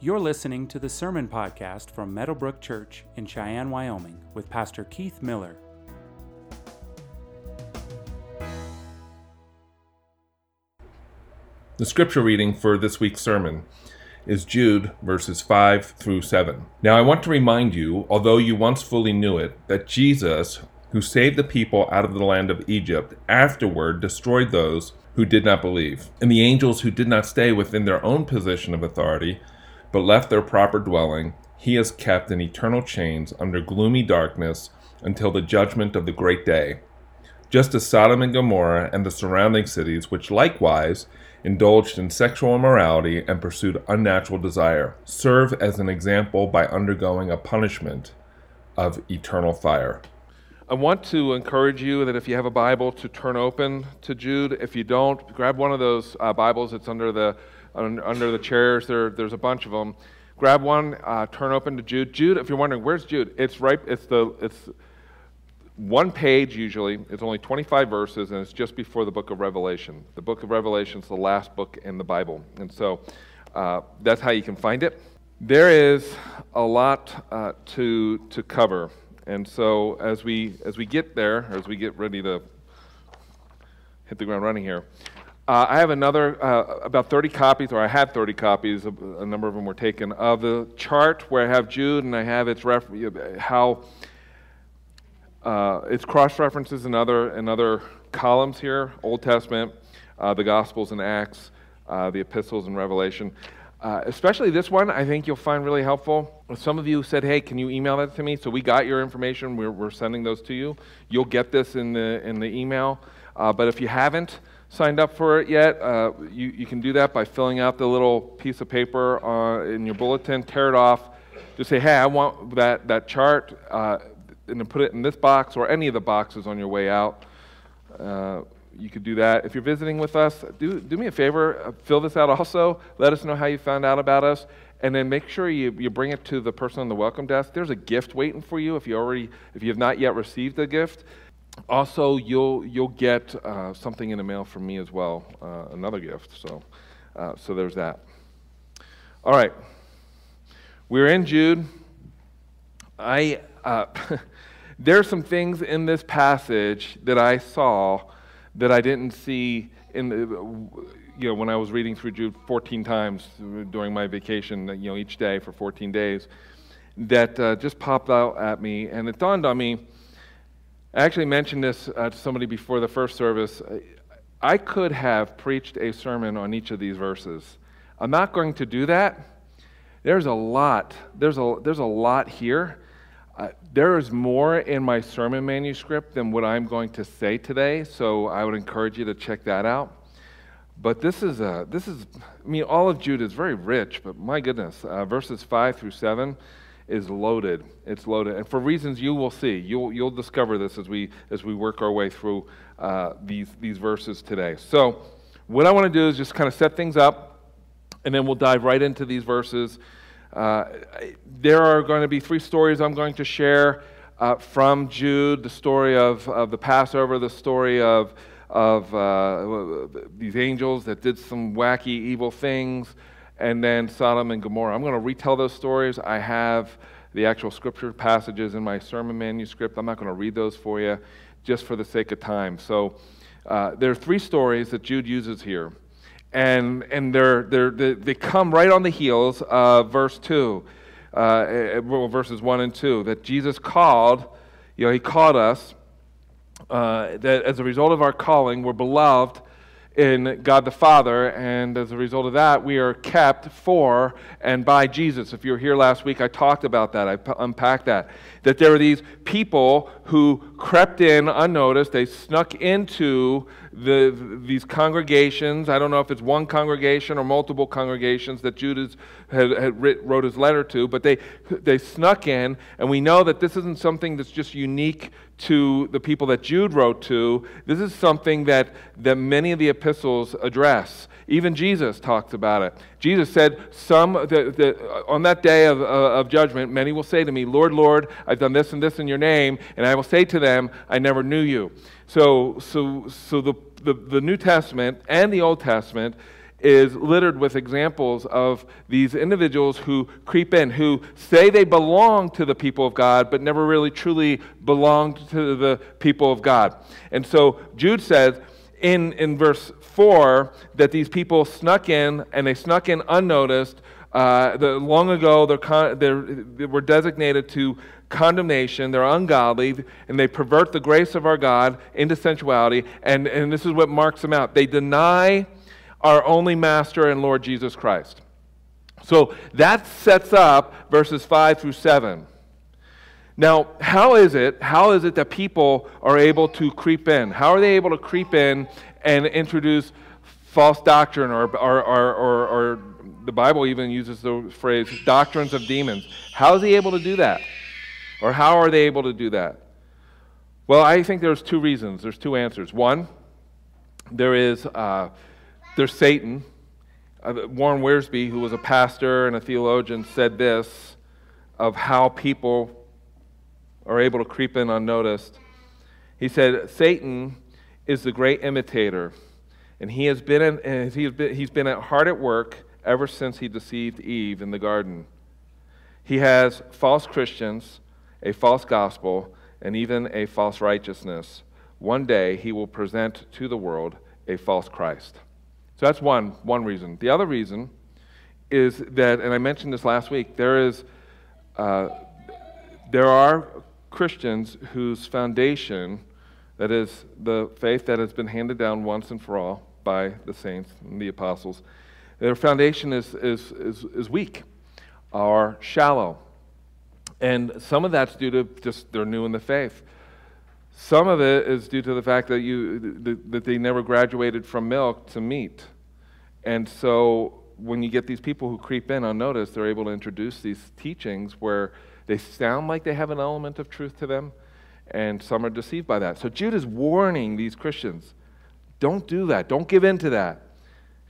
You're listening to the Sermon Podcast from Meadowbrook Church in Cheyenne, Wyoming, with Pastor Keith Miller. The scripture reading for this week's sermon is Jude verses 5 through 7. Now I want to remind you, although you once fully knew it, that Jesus, who saved the people out of the land of Egypt, afterward destroyed those who did not believe, and the angels who did not stay within their own position of authority, but left their proper dwelling, he is kept in eternal chains under gloomy darkness until the judgment of the great day. Just as Sodom and Gomorrah and the surrounding cities, which likewise indulged in sexual immorality and pursued unnatural desire, serve as an example by undergoing a punishment of eternal fire. I want to encourage you that if you have a Bible, to turn open to Jude. If you don't, grab one of those uh, Bibles. It's under the under the chairs. There, there's a bunch of them. Grab one. Uh, turn open to Jude. Jude. If you're wondering where's Jude, it's right. It's the it's one page usually. It's only 25 verses, and it's just before the book of Revelation. The book of Revelation is the last book in the Bible, and so uh, that's how you can find it. There is a lot uh, to to cover, and so as we as we get there, as we get ready to hit the ground running here. Uh, I have another, uh, about 30 copies, or I had 30 copies, a number of them were taken, of the chart where I have Jude and I have its ref- how uh, it's cross references in other, in other columns here Old Testament, uh, the Gospels and Acts, uh, the Epistles and Revelation. Uh, especially this one, I think you'll find really helpful. Some of you said, "Hey, can you email that to me?" So we got your information. We're, we're sending those to you. You'll get this in the in the email. But if you haven't signed up for it yet, uh, you you can do that by filling out the little piece of paper uh, in your bulletin. Tear it off. Just say, "Hey, I want that that chart." and then put it in this box or any of the boxes on your way out. Uh, you could do that. If you're visiting with us, do, do me a favor, uh, fill this out also. Let us know how you found out about us. And then make sure you, you bring it to the person on the welcome desk. There's a gift waiting for you if you already if you have not yet received a gift. Also, you'll you'll get uh, something in the mail from me as well, uh, another gift. So, uh, so there's that. All right, we're in Jude. I uh, there are some things in this passage that I saw that I didn't see in the, you know, when I was reading through Jude 14 times during my vacation, you know, each day for 14 days, that uh, just popped out at me, and it dawned on me. I actually mentioned this uh, to somebody before the first service. I could have preached a sermon on each of these verses. I'm not going to do that. There's a lot. There's a, there's a lot here uh, there is more in my sermon manuscript than what I'm going to say today, so I would encourage you to check that out. But this is, a, this is I mean, all of Jude is very rich, but my goodness, uh, verses 5 through 7 is loaded. It's loaded. And for reasons you will see, you'll, you'll discover this as we, as we work our way through uh, these, these verses today. So, what I want to do is just kind of set things up, and then we'll dive right into these verses uh, there are going to be three stories I'm going to share uh, from Jude the story of, of the Passover, the story of, of uh, these angels that did some wacky, evil things, and then Sodom and Gomorrah. I'm going to retell those stories. I have the actual scripture passages in my sermon manuscript. I'm not going to read those for you just for the sake of time. So uh, there are three stories that Jude uses here and, and they're, they're, they, they come right on the heels of verse 2, uh, eh, well, verses 1 and 2, that Jesus called, you know, he called us, uh, that as a result of our calling, we're beloved in God the Father, and as a result of that, we are kept for and by Jesus. If you were here last week, I talked about that, I unpacked that. That there were these people who crept in unnoticed, they snuck into the, these congregations. I don't know if it's one congregation or multiple congregations that Judas had, had writ, wrote his letter to, but they, they snuck in, and we know that this isn't something that's just unique to the people that Jude wrote to. This is something that, that many of the epistles address. Even Jesus talks about it. Jesus said, Some the, the, on that day of, uh, of judgment, many will say to me, Lord, Lord, I've done this and this in your name, and I will say to them, I never knew you. So, so, so the, the, the New Testament and the Old Testament is littered with examples of these individuals who creep in, who say they belong to the people of God, but never really truly belonged to the people of God. And so Jude says in, in verse 4 that these people snuck in, and they snuck in unnoticed. Uh, the, long ago, they're, they're, they were designated to condemnation. They're ungodly, and they pervert the grace of our God into sensuality. And, and this is what marks them out. They deny our only Master and Lord Jesus Christ. So that sets up verses 5 through 7. Now, how is it, how is it that people are able to creep in? How are they able to creep in and introduce false doctrine or, or, or, or, the Bible even uses the phrase doctrines of demons? How is he able to do that? Or how are they able to do that? Well, I think there's two reasons. There's two answers. One, there is uh, there's Satan. Uh, Warren Wiersbe, who was a pastor and a theologian, said this of how people are able to creep in unnoticed. He said, Satan is the great imitator, and he has been, in, he has been, he's been hard at work ever since he deceived Eve in the garden. He has false Christians, a false gospel, and even a false righteousness. One day he will present to the world a false Christ. So that's one, one reason. The other reason is that, and I mentioned this last week, there is uh, there are Christians whose foundation, that is the faith that has been handed down once and for all by the saints and the apostles, their foundation is, is, is, is weak or shallow. And some of that's due to just they're new in the faith. Some of it is due to the fact that, you, that they never graduated from milk to meat. And so when you get these people who creep in unnoticed, they're able to introduce these teachings where they sound like they have an element of truth to them, and some are deceived by that. So Jude is warning these Christians don't do that, don't give in to that.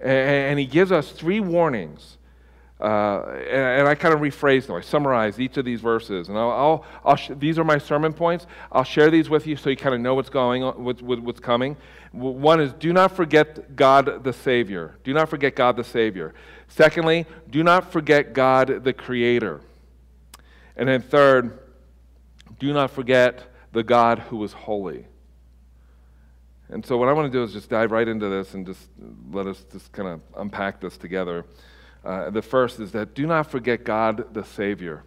And he gives us three warnings uh, and, and, I kind of rephrased them. I summarized each of these verses, and I'll, I'll, I'll sh- these are my sermon points. I'll share these with you so you kind of know what's going on, what's coming. One is do not forget God the Savior. Do not forget God the Savior. Secondly, do not forget God the Creator. And then third, do not forget the God who is holy. And so what I want to do is just dive right into this and just let us just kind of unpack this together. Uh, the first is that do not forget God the Savior.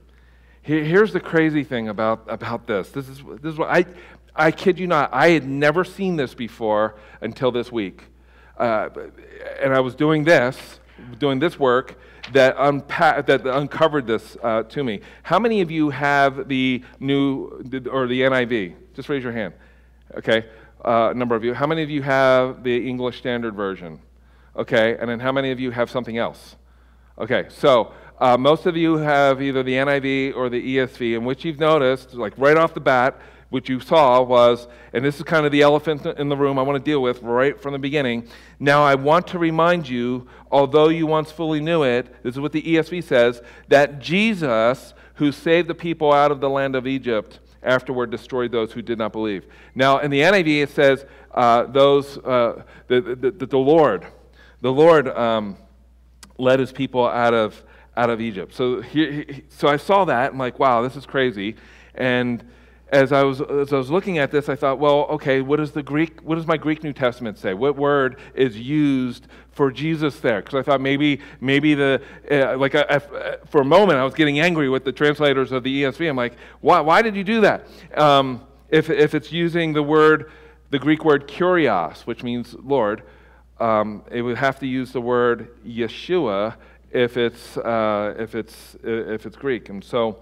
here's the crazy thing about, about this. This is, this is what I, I kid you not, I had never seen this before until this week. Uh, and I was doing this, doing this work that, unpa- that uncovered this uh, to me. How many of you have the new, or the NIV? Just raise your hand. Okay, uh, a number of you. How many of you have the English Standard Version? Okay, and then how many of you have something else? Okay, so uh, most of you have either the NIV or the ESV, and what you've noticed, like right off the bat, what you saw was, and this is kind of the elephant in the room I want to deal with right from the beginning. Now, I want to remind you, although you once fully knew it, this is what the ESV says, that Jesus, who saved the people out of the land of Egypt, afterward destroyed those who did not believe. Now, in the NIV, it says, uh, those, uh, the, the, the, Lord, the Lord, um, led his people out of, out of Egypt. So, he, so I saw that. I'm like, wow, this is crazy. And as I, was, as I was looking at this, I thought, well, okay, what does the Greek, what does my Greek New Testament say? What word is used for Jesus there? Because I thought maybe, maybe the, uh, like, I, I, for a moment, I was getting angry with the translators of the ESV. I'm like, why, why did you do that? Um, if, if it's using the word, the Greek word kurios, which means Lord, um, it would have to use the word Yeshua if it's, uh, if, it's, if it's Greek. And so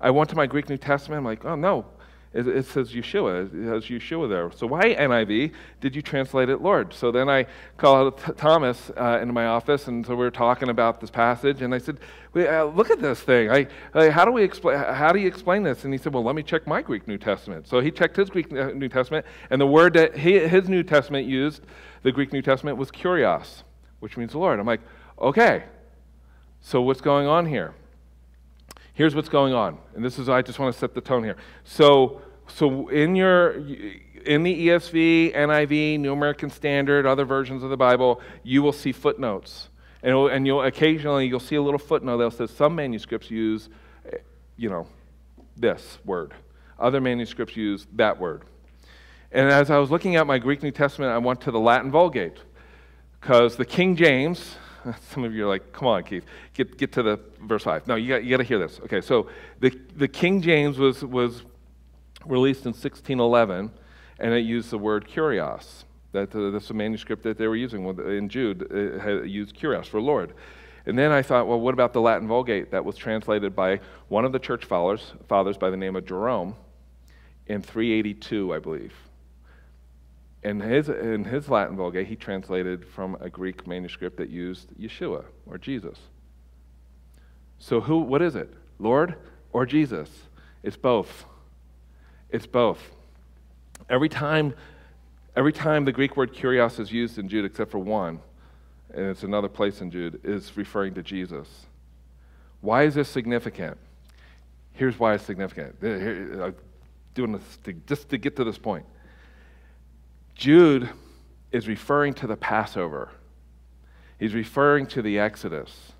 I went to my Greek New Testament. I'm like, oh, no, it, it says Yeshua. It has Yeshua there. So why NIV did you translate it Lord? So then I called Thomas uh, into my office, and so we were talking about this passage, and I said, uh, look at this thing. I, I, how, do we explain, how do you explain this? And he said, well, let me check my Greek New Testament. So he checked his Greek New Testament, and the word that he, his New Testament used the Greek New Testament was kurios, which means Lord. I'm like, okay, so what's going on here? Here's what's going on. And this is, I just want to set the tone here. So, so in your, in the ESV, NIV, New American Standard, other versions of the Bible, you will see footnotes. And, and you'll occasionally you'll see a little footnote that says some manuscripts use, eh, you know, this word. Other manuscripts use that word. And as I was looking at my Greek New Testament, I went to the Latin Vulgate because the King James. Some of you are like, "Come on, Keith, get get to the verse five. No, you got you got to hear this. Okay, so the the King James was was released in 1611, and it used the word kurios. That uh, that's a manuscript that they were using in Jude. It had used kurios for Lord. And then I thought, well, what about the Latin Vulgate that was translated by one of the church fathers, fathers by the name of Jerome in 382, I believe. In his, in his Latin Vulgate, he translated from a Greek manuscript that used Yeshua or Jesus. So who what is it? Lord or Jesus? It's both. It's both. Every time every time the Greek word kurios is used in Jude except for one, and it's another place in Jude, is referring to Jesus. Why is this significant? Here's why it's significant. I'm uh, doing this to, just to get to this point. Jude is referring to the Passover. He's referring to the Exodus.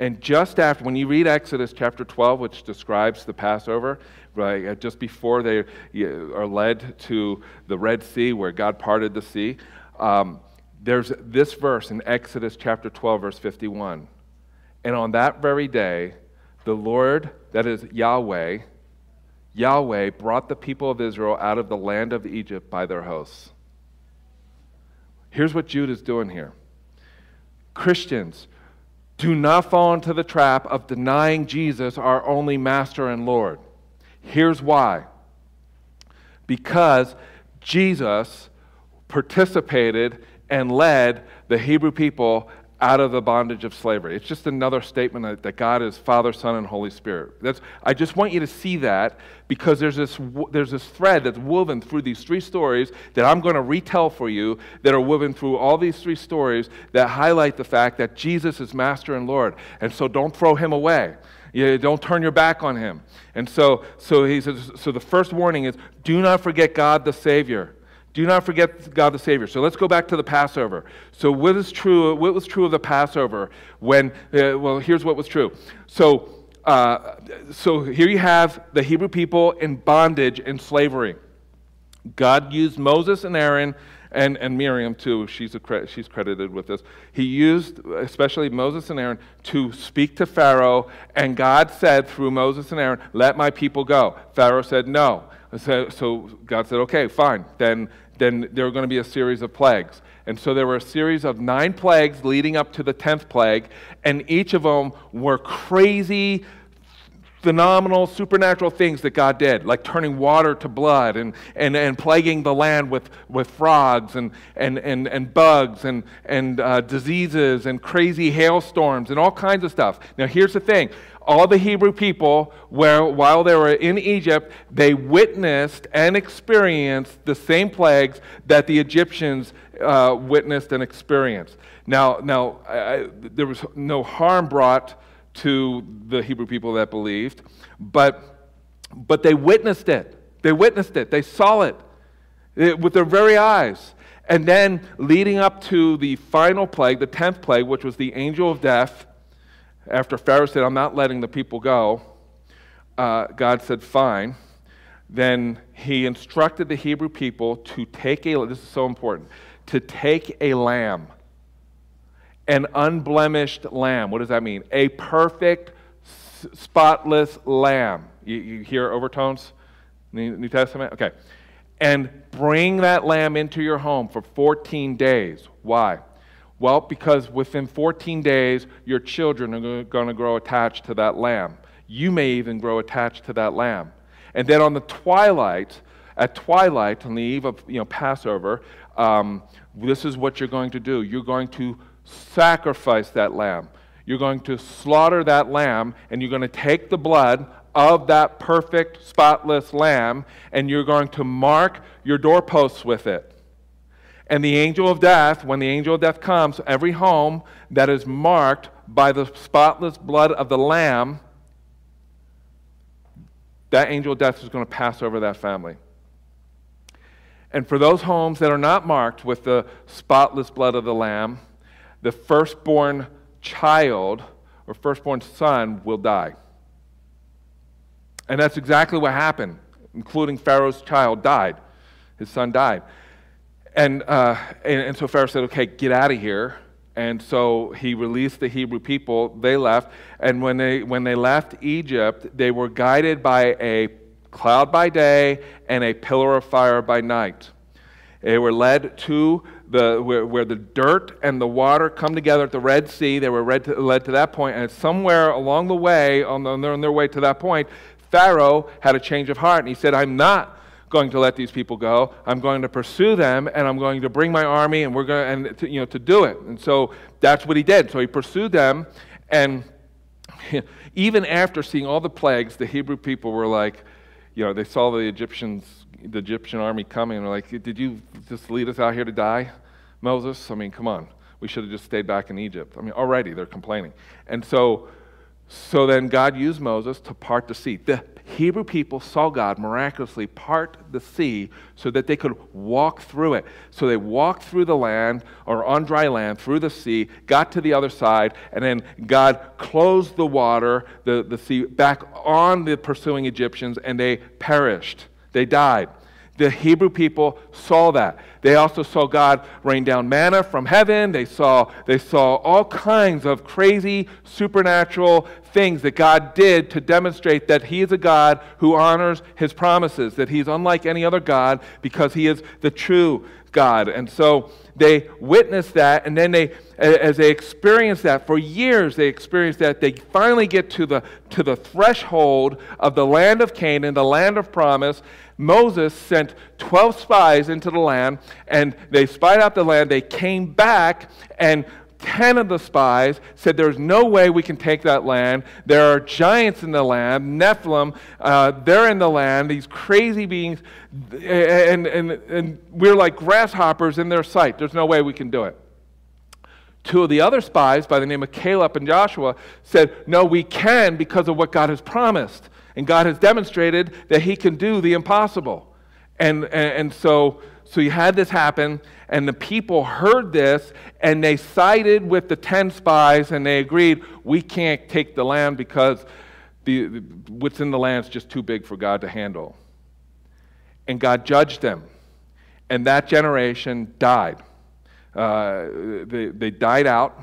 And just after, when you read Exodus chapter 12, which describes the Passover, right, uh, just before they are led to the Red Sea where God parted the sea, um, there's this verse in Exodus chapter 12, verse 51. And on that very day, the Lord, that is Yahweh, Yahweh brought the people of Israel out of the land of Egypt by their hosts. Here's what Jude is doing here Christians, do not fall into the trap of denying Jesus our only master and Lord. Here's why because Jesus participated and led the Hebrew people out of the bondage of slavery. It's just another statement that, that God is Father, Son, and Holy Spirit. That's, I just want you to see that because there's this, there's this thread that's woven through these three stories that I'm going to retell for you that are woven through all these three stories that highlight the fact that Jesus is Master and Lord. And so don't throw him away. You don't turn your back on him. And so, so he says, so the first warning is do not forget God the Savior. Do not forget God the Savior. So let's go back to the Passover. So what is true? What was true of the Passover? When uh, well, here's what was true. So uh, so here you have the Hebrew people in bondage and slavery. God used Moses and Aaron and, and Miriam too. She's, a, she's credited with this. He used especially Moses and Aaron to speak to Pharaoh, and God said through Moses and Aaron, "Let my people go." Pharaoh said no. So, so God said, "Okay, fine. Then then there were going to be a series of plagues." And so there were a series of nine plagues leading up to the tenth plague, and each of them were crazy phenomenal supernatural things that God did, like turning water to blood and, and, and plaguing the land with, with frogs and, and, and, and bugs and, and uh, diseases and crazy hailstorms and all kinds of stuff. Now, here's the thing all the Hebrew people, where, while they were in Egypt, they witnessed and experienced the same plagues that the Egyptians uh, witnessed and experienced. Now, now I, there was no harm brought to the Hebrew people that believed, but, but they witnessed it. They witnessed it. They saw it, eh, with their very eyes. And then, leading up to the final plague, the tenth plague, which was the angel of death, after Pharaoh said, I'm not letting the people go, uh, God said, Fine. Then he instructed the Hebrew people to take a, this is so important, to take a lamb an unblemished lamb. What does that mean? A perfect, spotless lamb. You, you hear overtones? New, New Testament? Okay. And bring that lamb into your home for 14 days. Why? Well, because within 14 days, your children are going to grow attached to that lamb. You may even grow attached to that lamb. And then on the twilight, at twilight, on the eve of you know, Passover, um, this is what you're going to do. You're going to sacrifice that lamb. You're going to slaughter that lamb, and you're going to take the blood of that perfect, spotless lamb, and you're going to mark your doorposts with it. And the angel of death, when the angel of death comes, every home that is marked by the spotless blood of the lamb, that angel of death is going to pass over that family. And for those homes that are not marked with the spotless blood of the Lamb, the firstborn child or firstborn son will die. And that's exactly what happened, including Pharaoh's child died. His son died. And, uh, and, and so Pharaoh said, okay, get out of here. And so he released the Hebrew people. They left. And when they, when they left Egypt, they were guided by a cloud by day and a pillar of fire by night. They were led to the, where, where, the dirt and the water come together at the Red Sea. They were led to, led to that point, and somewhere along the way, on, the, on their way to that point, Pharaoh had a change of heart, and he said, I'm not going to let these people go. I'm going to pursue them, and I'm going to bring my army, and we're going and to, you know to do it. And so that's what he did. So he pursued them, and even after seeing all the plagues, the Hebrew people were like, you know, they saw the Egyptians, the Egyptian army coming, and they're like, "Did you just lead us out here to die, Moses? I mean, come on, we should have just stayed back in Egypt." I mean, already they're complaining, and so. So then God used Moses to part the sea. The Hebrew people saw God miraculously part the sea so that they could walk through it. So they walked through the land or on dry land through the sea, got to the other side, and then God closed the water, the, the sea, back on the pursuing Egyptians, and they perished. They died. The Hebrew people saw that. They also saw God rain down manna from heaven. They saw, they saw all kinds of crazy supernatural things that God did to demonstrate that He is a God who honors His promises, that He's unlike any other God because He is the true God. And so they witnessed that, and then they, as they experienced that for years, they experienced that. They finally get to the, to the threshold of the land of Canaan, the land of promise. Moses sent 12 spies into the land, and they spied out the land. They came back, and 10 of the spies said, There's no way we can take that land. There are giants in the land, Nephilim, uh, they're in the land, these crazy beings, and, and, and we're like grasshoppers in their sight. There's no way we can do it. Two of the other spies, by the name of Caleb and Joshua, said, No, we can because of what God has promised. And God has demonstrated that He can do the impossible. And, and, and so so you had this happen, and the people heard this, and they sided with the 10 spies, and they agreed, we can't take the land because the, what's in the land is just too big for God to handle. And God judged them, and that generation died. Uh, they, they died out,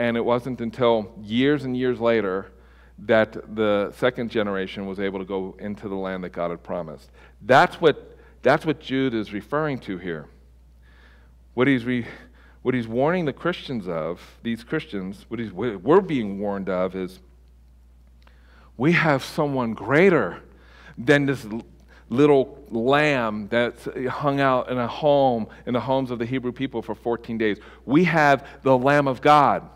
and it wasn't until years and years later that the second generation was able to go into the land that God had promised. That's what that's what Jude is referring to here. What he's, re, what he's warning the Christians of, these Christians, what he's, we're being warned of is we have someone greater than this little lamb that hung out in a home, in the homes of the Hebrew people for 14 days. We have the Lamb of God.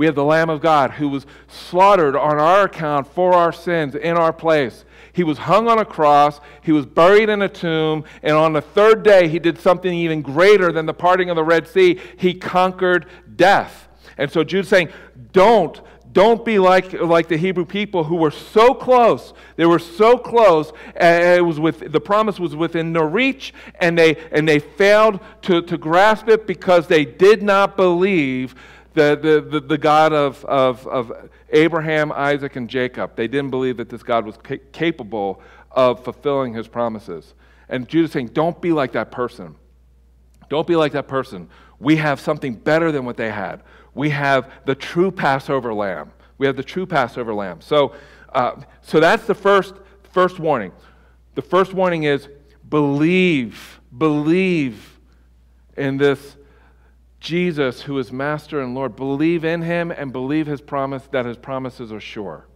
We have the Lamb of God who was slaughtered on our account for our sins in our place. He was hung on a cross, he was buried in a tomb, and on the third day, he did something even greater than the parting of the Red Sea. He conquered death. And so Jude's saying, don't, don't be like, like the Hebrew people who were so close. They were so close. And it was with, the promise was within their reach, and they, and they failed to, to grasp it because they did not believe the, the, the, God of, of, of Abraham, Isaac, and Jacob. They didn't believe that this God was ca- capable of fulfilling his promises. And Jude is saying, don't be like that person. Don't be like that person. We have something better than what they had. We have the true Passover lamb. We have the true Passover lamb. So, uh, so that's the first, first warning. The first warning is believe, believe in this Jesus, who is Master and Lord. Believe in him and believe his promise that his promises are sure.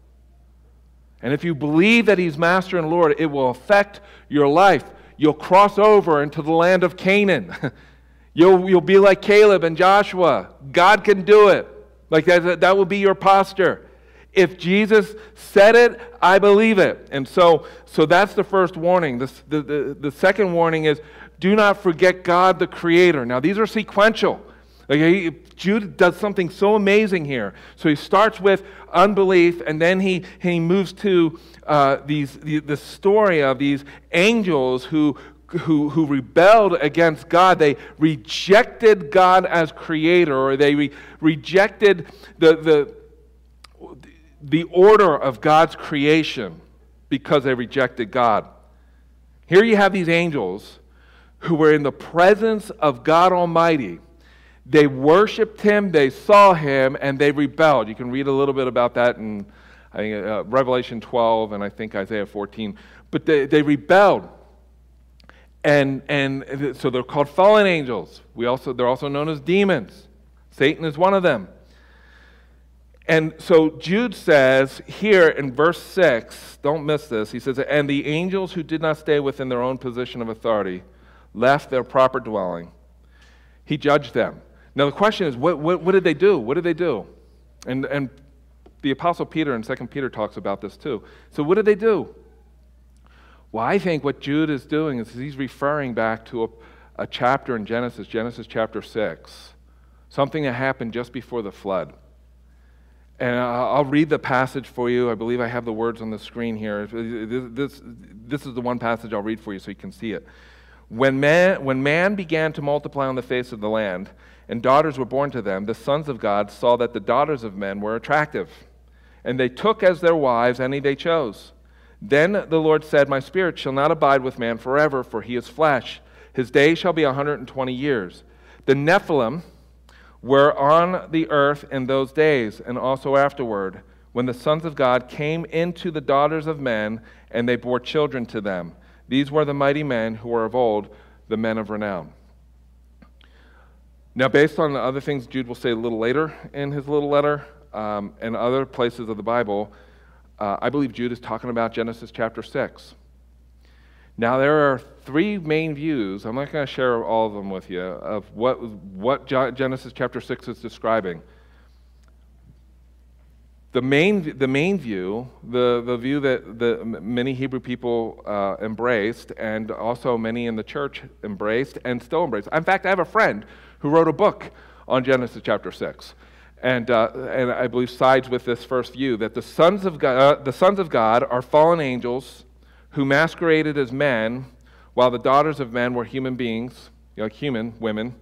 And if you believe that he's Master and Lord, it will affect your life. You'll cross over into the land of Canaan. you'll, you'll be like Caleb and Joshua. God can do it. Like that, that will be your posture. If Jesus said it, I believe it. And so, so that's the first warning. The, the, the, the second warning is do not forget God the Creator. Now, these are sequential. Like he, Jude does something so amazing here. So he starts with unbelief, and then he, he moves to uh, these, the, the story of these angels who who, who rebelled against God. They rejected God as creator, or they re- rejected the, the, the order of God's creation because they rejected God. Here you have these angels who were in the presence of God Almighty. They worshiped him, they saw him, and they rebelled. You can read a little bit about that in I think, uh, Revelation 12 and I think Isaiah 14. But they, they rebelled. And, and so they're called fallen angels. We also, they're also known as demons. Satan is one of them. And so Jude says here in verse 6, don't miss this. He says, And the angels who did not stay within their own position of authority left their proper dwelling. He judged them. Now the question is, what, what, what did they do? What did they do? And, and the Apostle Peter in 2 Peter talks about this too. So what did they do? Well, I think what Jude is doing is he's referring back to a, a chapter in Genesis, Genesis chapter 6, something that happened just before the flood. And I'll read the passage for you. I believe I have the words on the screen here. This, this is the one passage I'll read for you so you can see it. When man, when man began to multiply on the face of the land, and daughters were born to them, the sons of God saw that the daughters of men were attractive, and they took as their wives any they chose. Then the Lord said, My spirit shall not abide with man forever, for he is flesh. His days shall be a 120 years. The Nephilim were on the earth in those days, and also afterward, when the sons of God came into the daughters of men, and they bore children to them. These were the mighty men who were of old, the men of renown. Now, based on the other things Jude will say a little later in his little letter um, and other places of the Bible, uh, I believe Jude is talking about Genesis chapter 6. Now, there are three main views. I'm not going to share all of them with you of what, what Genesis chapter 6 is describing. The main, the main view, the, the view that the many Hebrew people uh, embraced, and also many in the church embraced and still embrace. In fact, I have a friend who wrote a book on Genesis chapter 6 and, uh, and I believe sides with this first view that the sons, of God, uh, the sons of God are fallen angels who masqueraded as men, while the daughters of men were human beings, you know, like human women,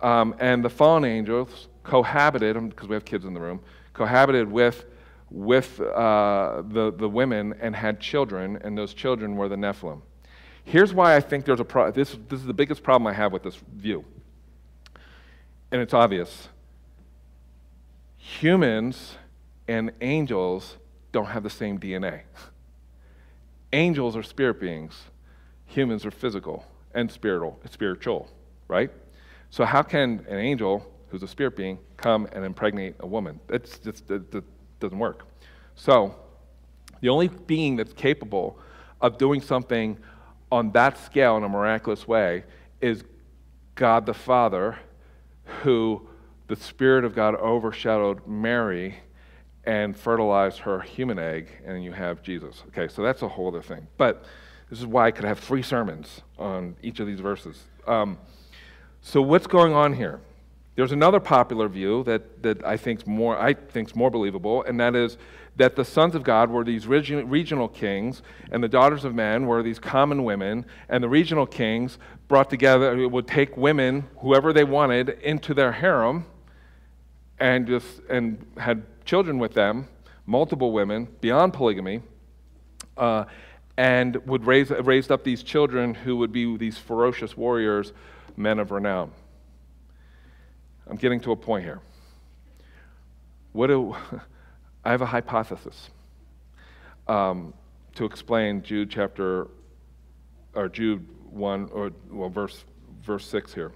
um, and the fallen angels cohabited, because we have kids in the room, cohabited with, with uh, the, the women and had children, and those children were the Nephilim. Here's why I think there's a problem. This, this is the biggest problem I have with this view. And it's obvious humans and angels don't have the same DNA. Angels are spirit beings, humans are physical and spiritual, spiritual, right? So how can an angel who's a spirit being come and impregnate a woman? It's just it, it doesn't work. So the only being that's capable of doing something on that scale in a miraculous way is God the Father, who the Spirit of God overshadowed Mary and fertilized her human egg, and you have Jesus. Okay, so that's a whole other thing. But this is why I could have three sermons on each of these verses. Um, so what's going on here? There's another popular view that, that I think's more I think's more believable, and that is that the sons of God were these regional kings, and the daughters of men were these common women, and the regional kings brought together would take women, whoever they wanted, into their harem, and just and had children with them, multiple women beyond polygamy, uh, and would raise raised up these children who would be these ferocious warriors, men of renown. I'm getting to a point here. What do I have a hypothesis um, to explain Jude chapter or Jude one or well verse verse six here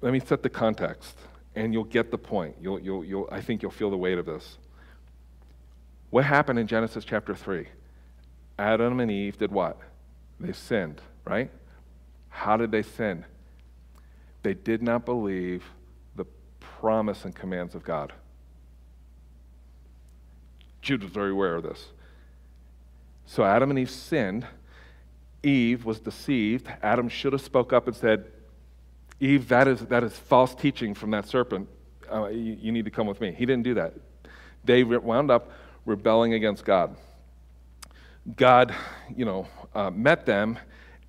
let me set the context, and you'll get the point. You'll, you'll, you'll, I think you'll feel the weight of this. What happened in Genesis chapter 3? Adam and Eve did what? They sinned, right? How did they sin? They did not believe the promise and commands of God. Jude was very aware of this. So Adam and Eve sinned. Eve was deceived. Adam should have spoke up and said, Eve, that is, that is false teaching from that serpent. Uh, you, you, need to come with me. He didn't do that. They wound up rebelling against God. God, you know, uh, met them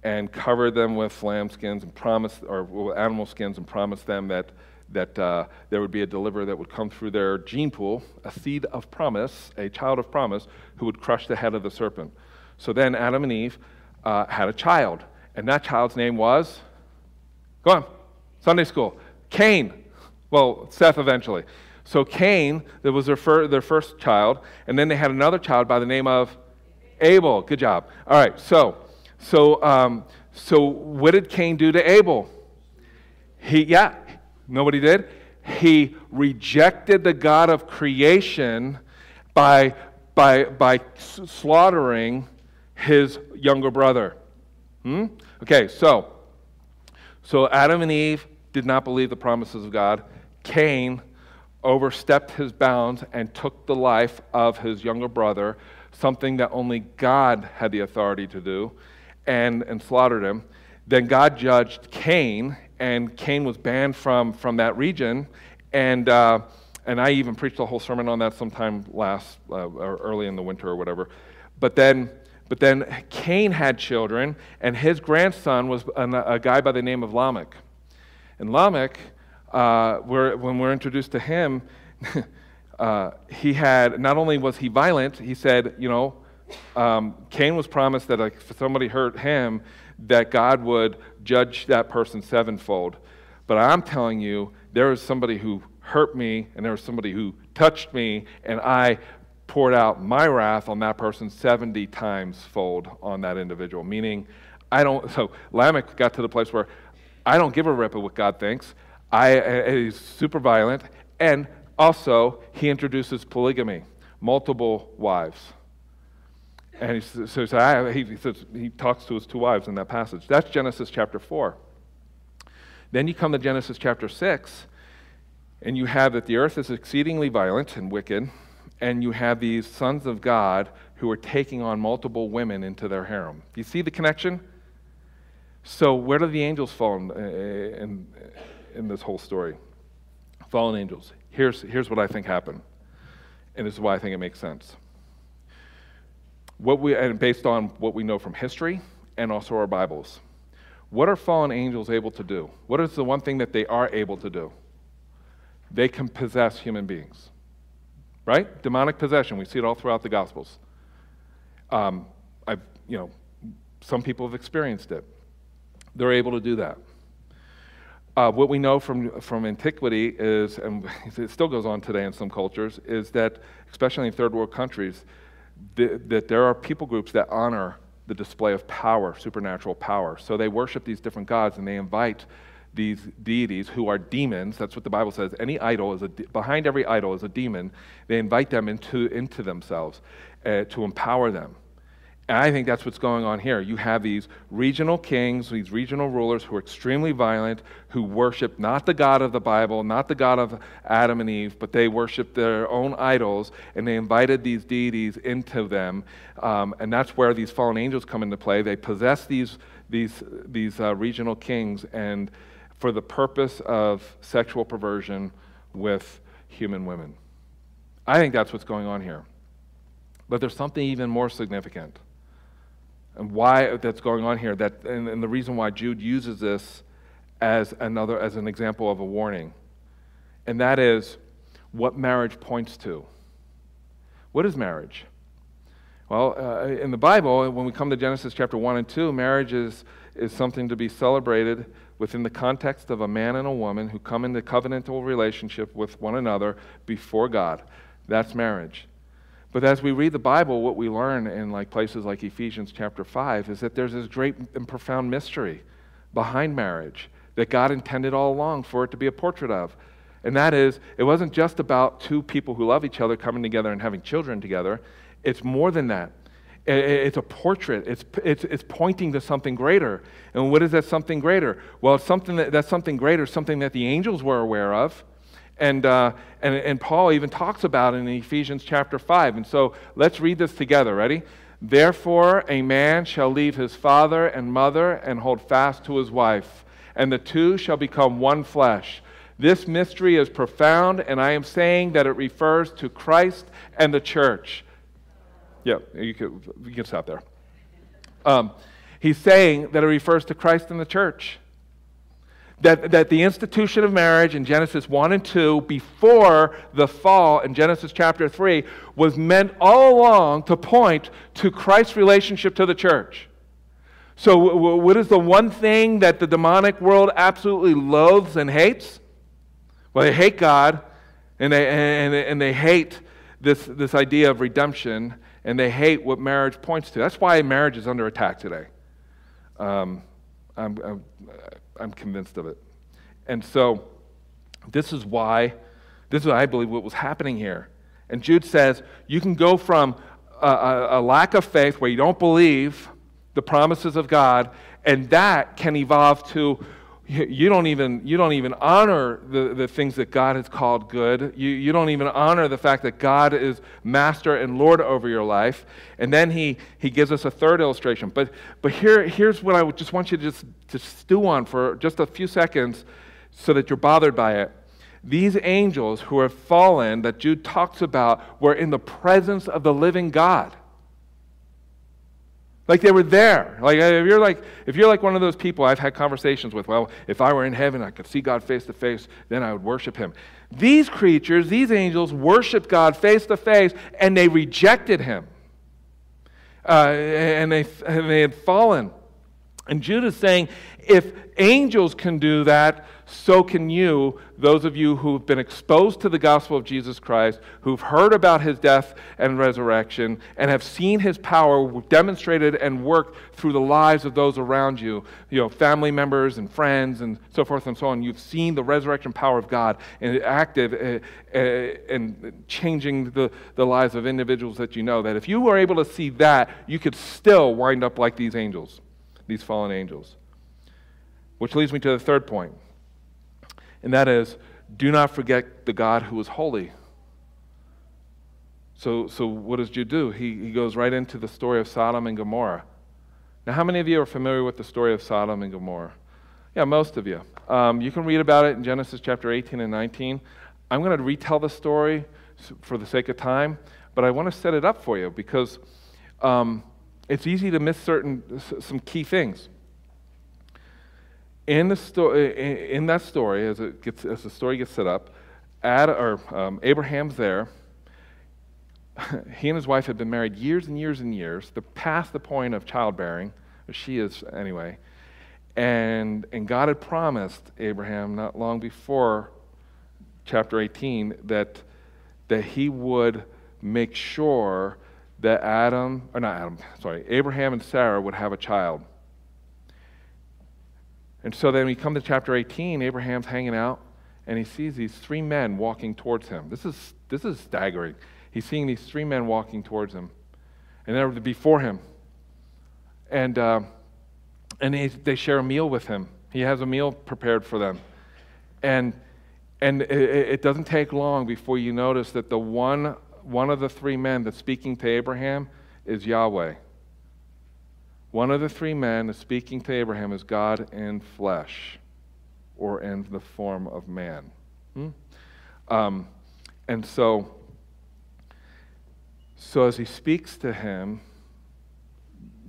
and covered them with lambskins and promised, or animal skins, and promised them that that uh, there would be a deliverer that would come through their gene pool, a seed of promise, a child of promise, who would crush the head of the serpent. So then Adam and Eve uh, had a child, and that child's name was, go on, Sunday school, Cain. Well, Seth eventually. So Cain, that was their, fir- their first child, and then they had another child by the name of Abel. Good job. All right, so, so, um, so what did Cain do to Abel? He, yeah, nobody did. He rejected the God of creation by, by, by slaughtering his younger brother. Hmm? Okay, so so Adam and Eve did not believe the promises of God. Cain overstepped his bounds and took the life of his younger brother, something that only God had the authority to do, and, and slaughtered him. Then God judged Cain, and Cain was banned from, from that region. And, uh, and I even preached a whole sermon on that sometime last, uh, or early in the winter or whatever. But then but then Cain had children, and his grandson was a guy by the name of Lamech. And Lamech, uh, we're, when we're introduced to him, uh, he had, not only was he violent, he said, you know, um, Cain was promised that if somebody hurt him, that God would judge that person sevenfold. But I'm telling you, there was somebody who hurt me, and there was somebody who touched me, and I poured out my wrath on that person 70 times fold on that individual. Meaning, I don't, so Lamech got to the place where I don't give a rip of what God thinks. I, uh, he's super violent. And also, he introduces polygamy, multiple wives. And he says, he, he, says, he talks to his two wives in that passage. That's Genesis chapter 4. Then you come to Genesis chapter 6, and you have that the earth is exceedingly violent and wicked, and you have these sons of God who are taking on multiple women into their harem. Do you see the connection? So, where do the angels fall in, in, in this whole story? Fallen angels. Here's, here's what I think happened, and this is why I think it makes sense. What we, and based on what we know from history and also our Bibles, what are fallen angels able to do? What is the one thing that they are able to do? They can possess human beings right? Demonic possession. We see it all throughout the Gospels. Um, I've, you know, some people have experienced it. They're able to do that. Uh, what we know from, from antiquity is, and it still goes on today in some cultures, is that, especially in third world countries, the, that there are people groups that honor the display of power, supernatural power. So they worship these different gods and they invite these deities who are demons. That's what the Bible says. Any idol is a, behind every idol is a demon. They invite them into, into themselves uh, to empower them. And I think that's what's going on here. You have these regional kings, these regional rulers who are extremely violent, who worship not the God of the Bible, not the God of Adam and Eve, but they worship their own idols, and they invited these deities into them. Um, and that's where these fallen angels come into play. They possess these, these, these uh, regional kings, and for the purpose of sexual perversion with human women. I think that's what's going on here. But there's something even more significant. And why that's going on here, that, and, and the reason why Jude uses this as, another, as an example of a warning. And that is what marriage points to. What is marriage? Well, uh, in the Bible, when we come to Genesis chapter 1 and 2, marriage is, is something to be celebrated within the context of a man and a woman who come into covenantal relationship with one another before God. That's marriage. But as we read the Bible, what we learn in like places like Ephesians chapter 5 is that there's this great and profound mystery behind marriage that God intended all along for it to be a portrait of. And that is, it wasn't just about two people who love each other coming together and having children together. It's more than that. It's a portrait. It's, it's, it's pointing to something greater. And what is that something greater? Well, it's something that, that's something greater, something that the angels were aware of. And, uh, and, and Paul even talks about it in Ephesians chapter 5. And so let's read this together. Ready? Therefore, a man shall leave his father and mother and hold fast to his wife, and the two shall become one flesh. This mystery is profound, and I am saying that it refers to Christ and the church. Yeah, you can, you can stop there. Um, he's saying that it refers to Christ and the church. That, that the institution of marriage in Genesis 1 and 2, before the fall in Genesis chapter 3, was meant all along to point to Christ's relationship to the church. So, what is the one thing that the demonic world absolutely loathes and hates? Well, they hate God and they, and, and they hate this, this idea of redemption and they hate what marriage points to. That's why marriage is under attack today. Um, I'm, I'm, uh, I'm convinced of it. And so, this is why, this is what I believe what was happening here. And Jude says, you can go from a, a, a lack of faith where you don't believe the promises of God, and that can evolve to you don't even, you don't even honor the, the things that God has called good. You, you don't even honor the fact that God is master and Lord over your life. And then he, he gives us a third illustration. But, but here, here's what I just want you to just to stew on for just a few seconds so that you're bothered by it. These angels who have fallen that Jude talks about were in the presence of the living God. Like they were there. Like if you're like if you're like one of those people I've had conversations with, well, if I were in heaven, I could see God face to face, then I would worship him. These creatures, these angels worshiped God face to face and they rejected him. Uh, and, they, and they had fallen. And Jude is saying, if angels can do that, so can you, those of you who've been exposed to the gospel of Jesus Christ, who've heard about his death and resurrection, and have seen his power demonstrated and worked through the lives of those around you, you know, family members and friends and so forth and so on. You've seen the resurrection power of God and active uh, uh, and changing the, the lives of individuals that you know. That if you were able to see that, you could still wind up like these angels, these fallen angels. Which leads me to the third point and that is do not forget the God who is holy. So, so what does Jude do? He, he goes right into the story of Sodom and Gomorrah. Now, how many of you are familiar with the story of Sodom and Gomorrah? Yeah, most of you. Um, you can read about it in Genesis chapter 18 and 19. I'm going to retell the story for the sake of time, but I want to set it up for you because um, it's easy to miss certain some key things in, the sto- in that story, as, it gets, as the story gets set up, Ad, or, um, Abraham's there. he and his wife have been married years and years and years. They're past the point of childbearing. She is, anyway. And, and God had promised Abraham not long before chapter 18 that, that he would make sure that Adam, or not Adam, sorry, Abraham and Sarah would have a child. And so then we come to chapter 18, Abraham's hanging out, and he sees these three men walking towards him. This is, this is staggering. He's seeing these three men walking towards him, and they're before him. And, uh, and they, share a meal with him. He has a meal prepared for them. And, and it, it doesn't take long before you notice that the one, one of the three men that's speaking to Abraham is Yahweh. One of the three men is speaking to Abraham as God in flesh or in the form of man. Hmm? Um, and so, so as he speaks to him,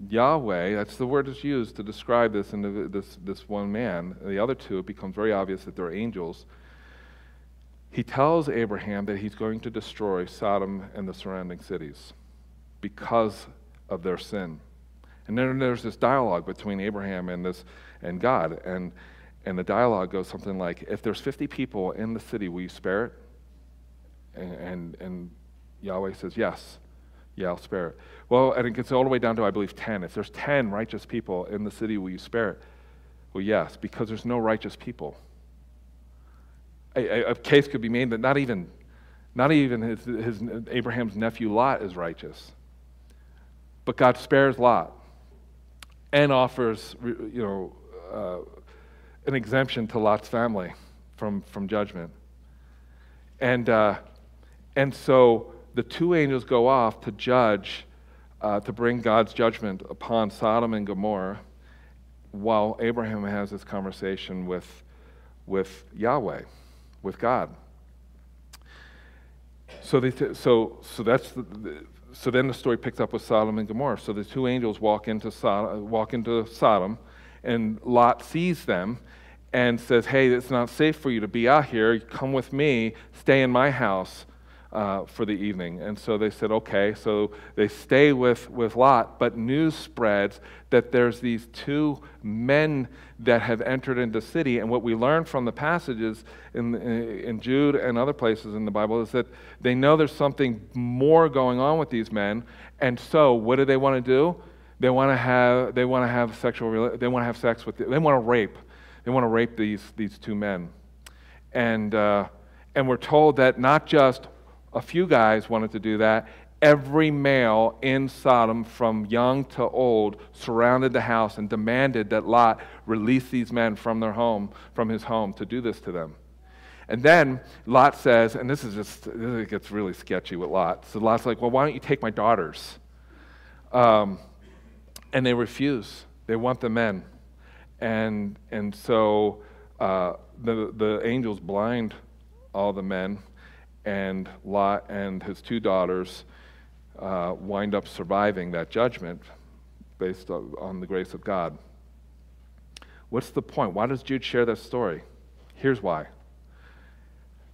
Yahweh, that's the word that's used to describe this, and this, this one man. The other two, it becomes very obvious that they're angels. He tells Abraham that he's going to destroy Sodom and the surrounding cities because of their sin. And then there's this dialogue between Abraham and this and God. And and the dialogue goes something like, if there's 50 people in the city, will you spare it? And, and, and Yahweh says, yes. Yeah, I'll spare it. Well, and it gets all the way down to, I believe, 10. If there's 10 righteous people in the city, will you spare it? Well, yes, because there's no righteous people. A, a, a case could be made that not even, not even his, his, Abraham's nephew Lot is righteous. But God spares Lot and offers, you know, uh, an exemption to Lot's family from, from judgment. And, uh, and so the two angels go off to judge, uh, to bring God's judgment upon Sodom and Gomorrah, while Abraham has this conversation with, with Yahweh, with God. so they th- so so that's the, the, so then the story picks up with Sodom and Gomorrah. So the two angels walk into Sodom, walk into Sodom, and Lot sees them and says, "Hey, it's not safe for you to be out here. Come with me. Stay in my house." Uh, for the evening. And so they said, okay. So they stay with, with Lot, but news spreads that there's these two men that have entered into the city. And what we learn from the passages in, in Jude and other places in the Bible is that they know there's something more going on with these men. And so what do they want to do? They want to have, they want to have sexual, they want to have sex with, they want to rape. They want to rape these, these two men. And, uh, and we're told that not just a few guys wanted to do that. Every male in Sodom, from young to old, surrounded the house and demanded that Lot release these men from their home, from his home, to do this to them. And then Lot says, and this is just, this gets really sketchy with Lot. So Lot's like, well, why don't you take my daughters? Um, and they refuse. They want the men. And, and so uh, the, the angels blind all the men and Lot and his two daughters uh, wind up surviving that judgment based on the grace of God. What's the point? Why does Jude share that story? Here's why.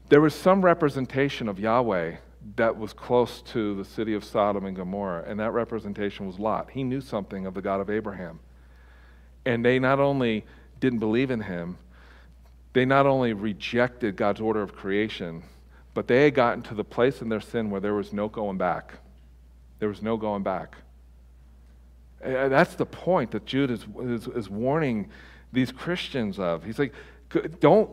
There was some representation of Yahweh that was close to the city of Sodom and Gomorrah, and that representation was Lot. He knew something of the God of Abraham. And they not only didn't believe in him, they not only rejected God's order of creation, but they had gotten to the place in their sin where there was no going back. There was no going back. And that's the point that Jude is, is, is warning these Christians of. He's like, don't,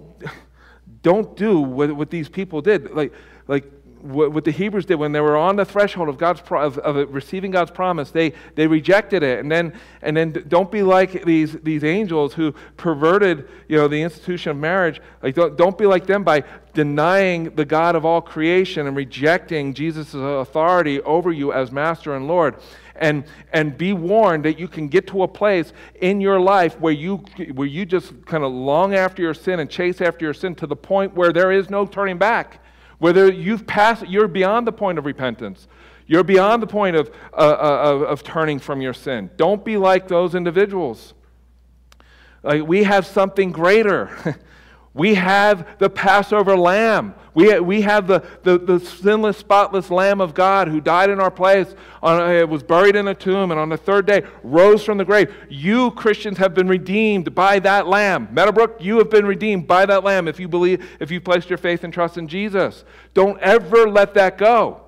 don't do what, what these people did. Like, like what, what the Hebrews did when they were on the threshold of God's pro- of, of receiving God's promise, they, they rejected it. And then, and then don't be like these, these angels who perverted you know, the institution of marriage. Like don't, don't be like them by denying the God of all creation and rejecting Jesus' authority over you as master and Lord. And, and be warned that you can get to a place in your life where you, where you just kind of long after your sin and chase after your sin to the point where there is no turning back. Whether you've passed, you're beyond the point of repentance. You're beyond the point of, uh, uh, of, of turning from your sin. Don't be like those individuals. Like we have something greater. We have the Passover lamb. We, we have the, the, the, sinless, spotless Lamb of God who died in our place, on, uh, was buried in a tomb, and on the third day rose from the grave. You, Christians, have been redeemed by that Lamb. Meadowbrook, you have been redeemed by that Lamb if you believe, if you placed your faith and trust in Jesus. Don't ever let that go.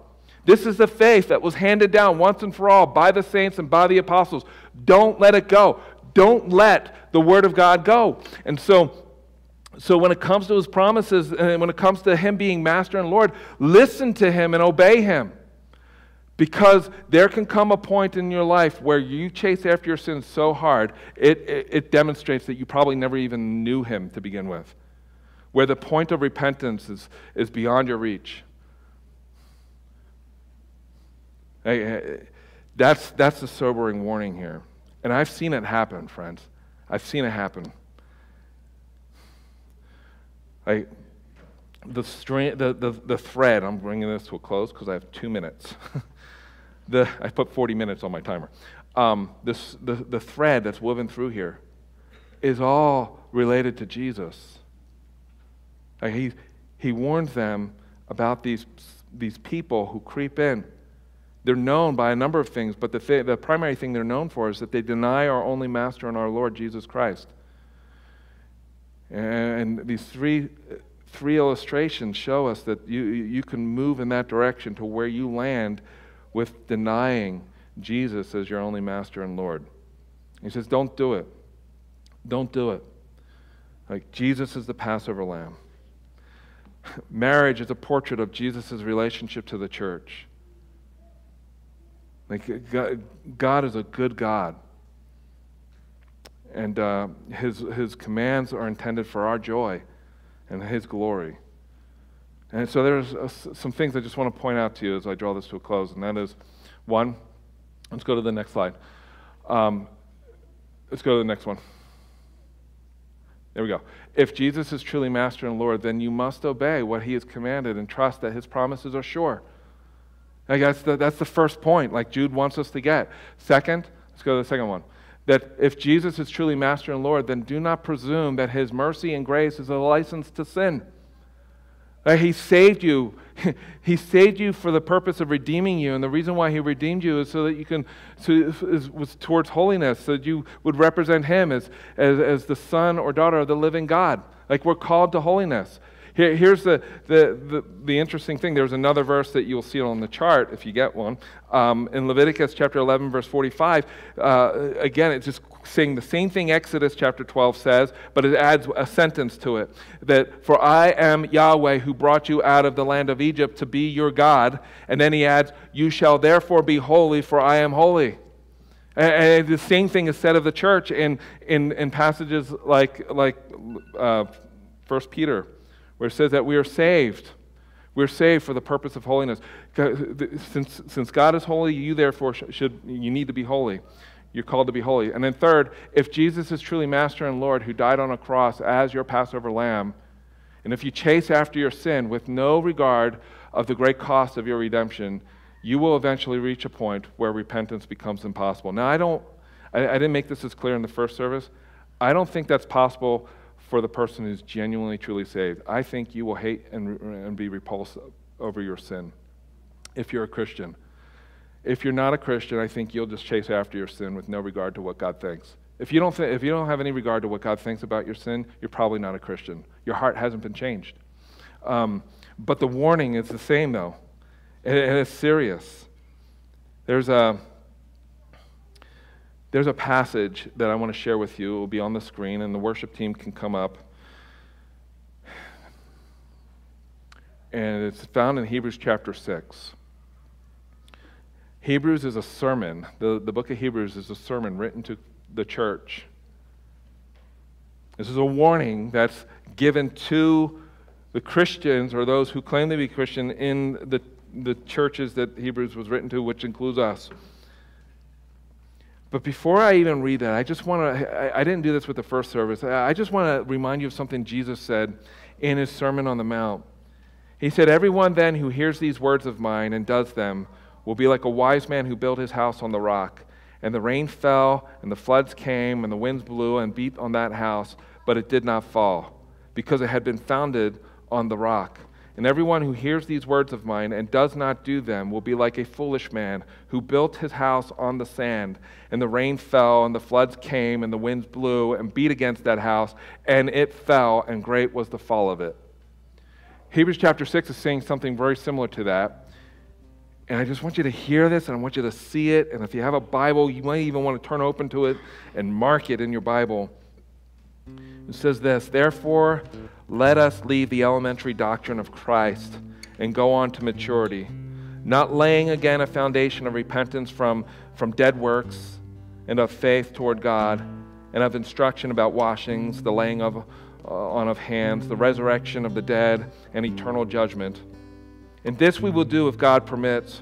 This is the faith that was handed down once and for all by the saints and by the apostles. Don't let it go. Don't let the Word of God go. And so, so when it comes to his promises and when it comes to him being master and Lord, listen to him and obey him. Because there can come a point in your life where you chase after your sins so hard, it, it, it, demonstrates that you probably never even knew him to begin with. Where the point of repentance is, is beyond your reach. Eh, eh, that's, that's the sobering warning here. And I've seen it happen, friends. I've seen it happen. The, string, the, the, the thread, I'm bringing this to a close because I have two minutes. the, I put 40 minutes on my timer. Um, this, the, the thread that's woven through here is all related to Jesus. Like he, he warns them about these, these people who creep in. They're known by a number of things, but the, the primary thing they're known for is that they deny our only master and our Lord Jesus Christ. And these three, three illustrations show us that you, you can move in that direction to where you land with denying Jesus as your only master and Lord. He says, Don't do it. Don't do it. Like Jesus is the Passover lamb. Marriage is a portrait of Jesus' relationship to the church. Like God, God is a good God and uh, his, his commands are intended for our joy and his glory. And so there's uh, some things I just want to point out to you as I draw this to a close, and that is one, let's go to the next slide. Um, let's go to the next one. There we go. If Jesus is truly Master and Lord, then you must obey what He has commanded and trust that His promises are sure. I guess the, that's the first point, like Jude wants us to get. Second, let's go to the second one. That if Jesus is truly Master and Lord, then do not presume that His mercy and grace is a license to sin. That he saved you. he saved you for the purpose of redeeming you. And the reason why he redeemed you is so that you can, so is, was towards holiness, so that you would represent him as, as, as the son or daughter of the living God. Like we're called to holiness. Here, here's the, the, the, the, interesting thing. There's another verse that you'll see on the chart if you get one. Um, in Leviticus chapter 11, verse 45, uh, again, it's just saying the same thing Exodus chapter 12 says, but it adds a sentence to it that, For I am Yahweh who brought you out of the land of Egypt to be your God. And then he adds, You shall therefore be holy, for I am holy. And the same thing is said of the church in, in, in passages like, like uh, 1 Peter where it says that we are saved. We're saved for the purpose of holiness. Since, since God is holy, you therefore should, you need to be holy. You're called to be holy. And then third, if Jesus is truly Master and Lord who died on a cross as your Passover lamb, and if you chase after your sin with no regard of the great cost of your redemption, you will eventually reach a point where repentance becomes impossible. Now, I don't, I, I didn't make this as clear in the first service. I don't think that's possible for the person who's genuinely, truly saved. I think you will hate and, and be repulsed over your sin if you're a Christian. If you're not a Christian, I think you'll just chase after your sin with no regard to what God thinks. If you don't, th- if you don't have any regard to what God thinks about your sin, you're probably not a Christian. Your heart hasn't been changed. Um, but the warning is the same, though, and it's serious. There's a there's a passage that I want to share with you. It will be on the screen, and the worship team can come up. And it's found in Hebrews chapter 6. Hebrews is a sermon. The, the book of Hebrews is a sermon written to the church. This is a warning that's given to the Christians or those who claim to be Christian in the, the churches that Hebrews was written to, which includes us. But before I even read that, I just want to, I, I, didn't do this with the first service. I just want to remind you of something Jesus said in his Sermon on the Mount. He said, Everyone then who hears these words of mine and does them will be like a wise man who built his house on the rock. And the rain fell, and the floods came, and the winds blew and beat on that house, but it did not fall, because it had been founded on the rock. And everyone who hears these words of mine and does not do them will be like a foolish man who built his house on the sand. And the rain fell, and the floods came, and the winds blew and beat against that house, and it fell, and great was the fall of it. Hebrews chapter 6 is saying something very similar to that. And I just want you to hear this, and I want you to see it. And if you have a Bible, you might even want to turn open to it and mark it in your Bible. It says this Therefore, let us leave the elementary doctrine of Christ and go on to maturity, not laying again a foundation of repentance from, from dead works and of faith toward God and of instruction about washings, the laying of, uh, on of hands, the resurrection of the dead, and eternal judgment. And this we will do if God permits.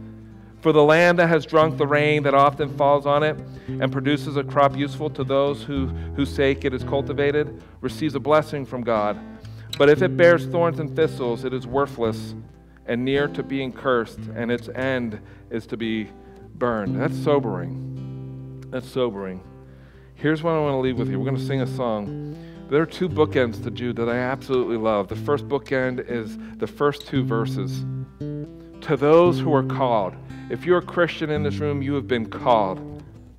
For the land that has drunk the rain that often falls on it and produces a crop useful to those who, whose sake it is cultivated receives a blessing from God. But if it bears thorns and thistles, it is worthless and near to being cursed, and its end is to be burned. That's sobering. That's sobering. Here's what I want to leave with you. We're going to sing a song. There are two bookends to Jude that I absolutely love. The first bookend is the first two verses. To those who are called. If you're a Christian in this room, you have been called.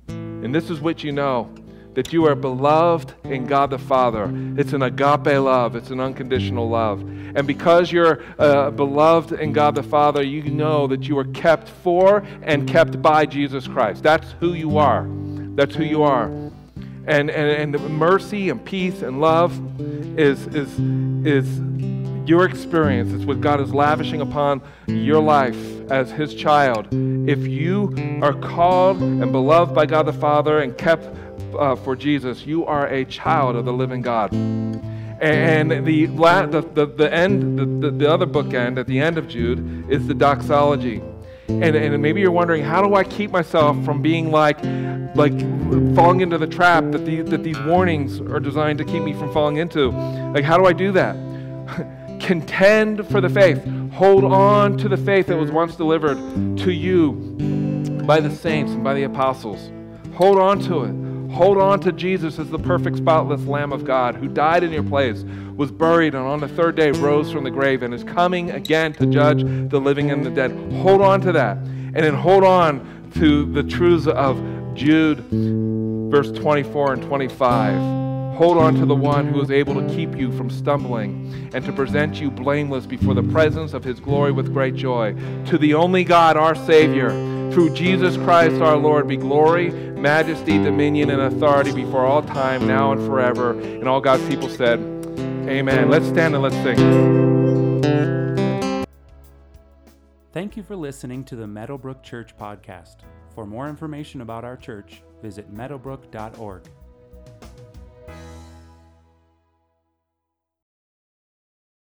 And this is what you know that you are beloved in God the Father. It's an agape love, it's an unconditional love. And because you're uh, beloved in God the Father, you know that you are kept for and kept by Jesus Christ. That's who you are. That's who you are. And, and, and the mercy and peace and love is, is, is your experience. It's what God is lavishing upon your life as His child. If you are called and beloved by God the Father and kept uh, for Jesus, you are a child of the living God. And the, the, the, the end, the, the, the other bookend at the end of Jude is the doxology. And, and maybe you're wondering, how do I keep myself from being like, like falling into the trap that, the, that these warnings are designed to keep me from falling into? Like, how do I do that? Contend for the faith. Hold on to the faith that was once delivered to you by the saints and by the apostles. Hold on to it. Hold on to Jesus as the perfect, spotless Lamb of God who died in your place, was buried, and on the third day rose from the grave and is coming again to judge the living and the dead. Hold on to that. And then hold on to the truths of Jude, verse 24 and 25. Hold on to the one who is able to keep you from stumbling and to present you blameless before the presence of his glory with great joy. To the only God, our Savior, through Jesus Christ our Lord, be glory, majesty, dominion, and authority before all time, now and forever. And all God's people said, Amen. Let's stand and let's sing. Thank you for listening to the Meadowbrook Church podcast. For more information about our church, visit meadowbrook.org.